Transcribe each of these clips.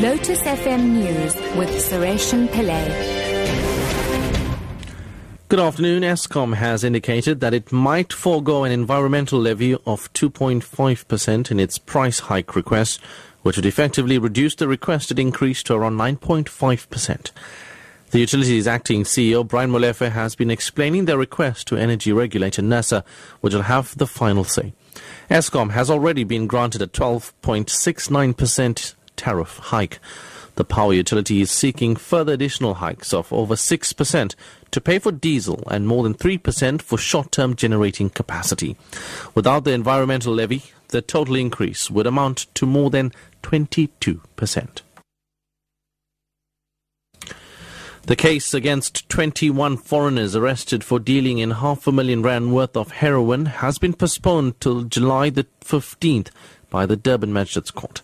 Lotus FM News with Sureshan Pillay. Good afternoon. Eskom has indicated that it might forego an environmental levy of 2.5% in its price hike request, which would effectively reduce the requested increase to around 9.5%. The utility's acting CEO, Brian Molefe, has been explaining their request to energy regulator NERSA, which will have the final say. Eskom has already been granted a 12.69% tariff hike. The power utility is seeking further additional hikes of over 6% to pay for diesel and more than 3% for short term generating capacity. Without the environmental levy, the total increase would amount to more than 22%. The case against 21 foreigners arrested for dealing in half a million rand worth of heroin has been postponed till July the 15th by the Durban Magistrates Court.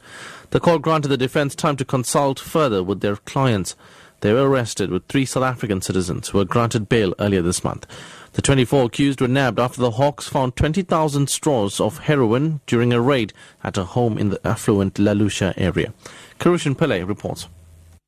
The court granted the defense time to consult further with their clients. They were arrested with three South African citizens who were granted bail earlier this month. The 24 accused were nabbed after the Hawks found 20,000 straws of heroin during a raid at a home in the affluent La Lucia area. Karushan Pillay reports.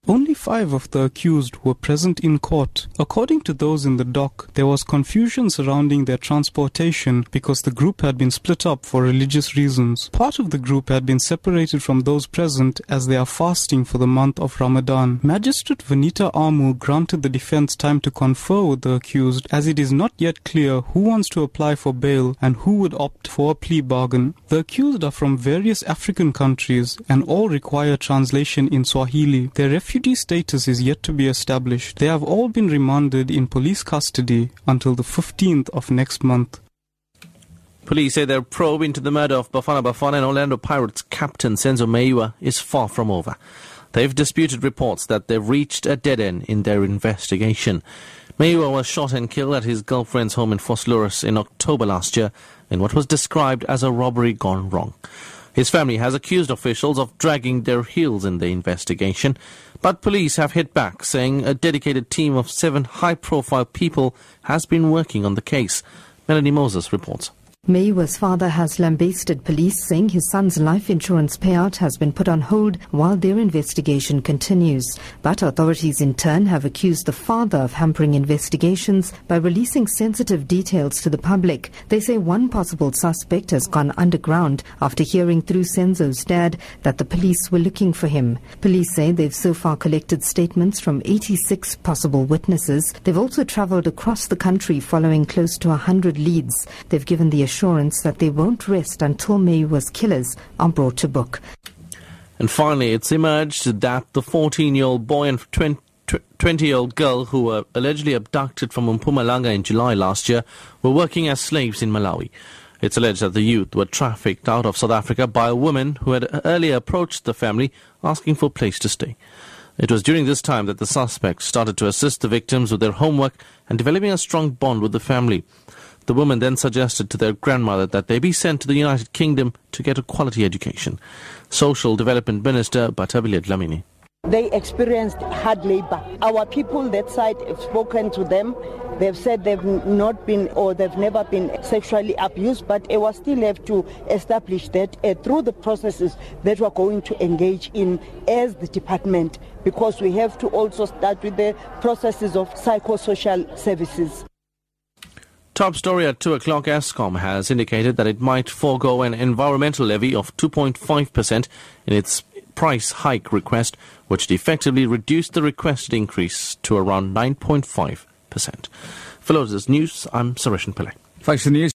Only five of the accused were present in court. According to those in the dock, there was confusion surrounding their transportation because the group had been split up for religious reasons. Part of the group had been separated from those present as they are fasting for the month of Ramadan. Magistrate Vanita Amu granted the defense time to confer with the accused as it is not yet clear who wants to apply for bail and who would opt for a plea bargain. The accused are from various African countries and all require translation in Swahili. Their refugee status is yet to be established. They have all been remanded in police custody until the 15th of next month. Police say their probe into the murder of Bafana Bafana and Orlando Pirates captain Senzo Meyiwa is far from over. They've disputed reports that they've reached a dead end in their investigation. Meyiwa was shot and killed at his girlfriend's home in Vosloorus in October last year in what was described as a robbery gone wrong. His family has accused officials of dragging their heels in the investigation, but police have hit back, saying a dedicated team of seven high profile people has been working on the case. Melanie Moses reports. Meyiwa's father has lambasted police, saying his son's life insurance payout has been put on hold while their investigation continues. But authorities in turn have accused the father of hampering investigations by releasing sensitive details to the public. They say one possible suspect has gone underground after hearing through Senzo's dad that the police were looking for him. Police say they've so far collected statements from 86 possible witnesses. They've also traveled across the country following close to 100 leads. They've given the assurance that they won't rest until Meyiwa's killers are brought to book. And finally, it's emerged that the 14 year old boy and 20 year old girl who were allegedly abducted from Mpumalanga in July last year were working as slaves in Malawi. It's alleged that the youth were trafficked out of South Africa by a woman who had earlier approached the family asking for a place to stay. It was during this time that the suspects started to assist the victims with their homework and developing a strong bond with the family. The woman then suggested to their grandmother that they be sent to the United Kingdom to get a quality education. Social Development Minister Bathabile Dlamini. They experienced hard labor. Our people that side have spoken to them. They've said they've not been or they've never been sexually abused, but it was still have to establish that uh, through the processes that we're going to engage in as the department, because we have to also start with the processes of psychosocial services. Top story at 2 o'clock Eskom has indicated that it might forego an environmental levy of 2.5% in its price hike request, which effectively reduced the requested increase to around 9.5%. For Lotus News, I'm Sureshan Pillay. Thanks for the news.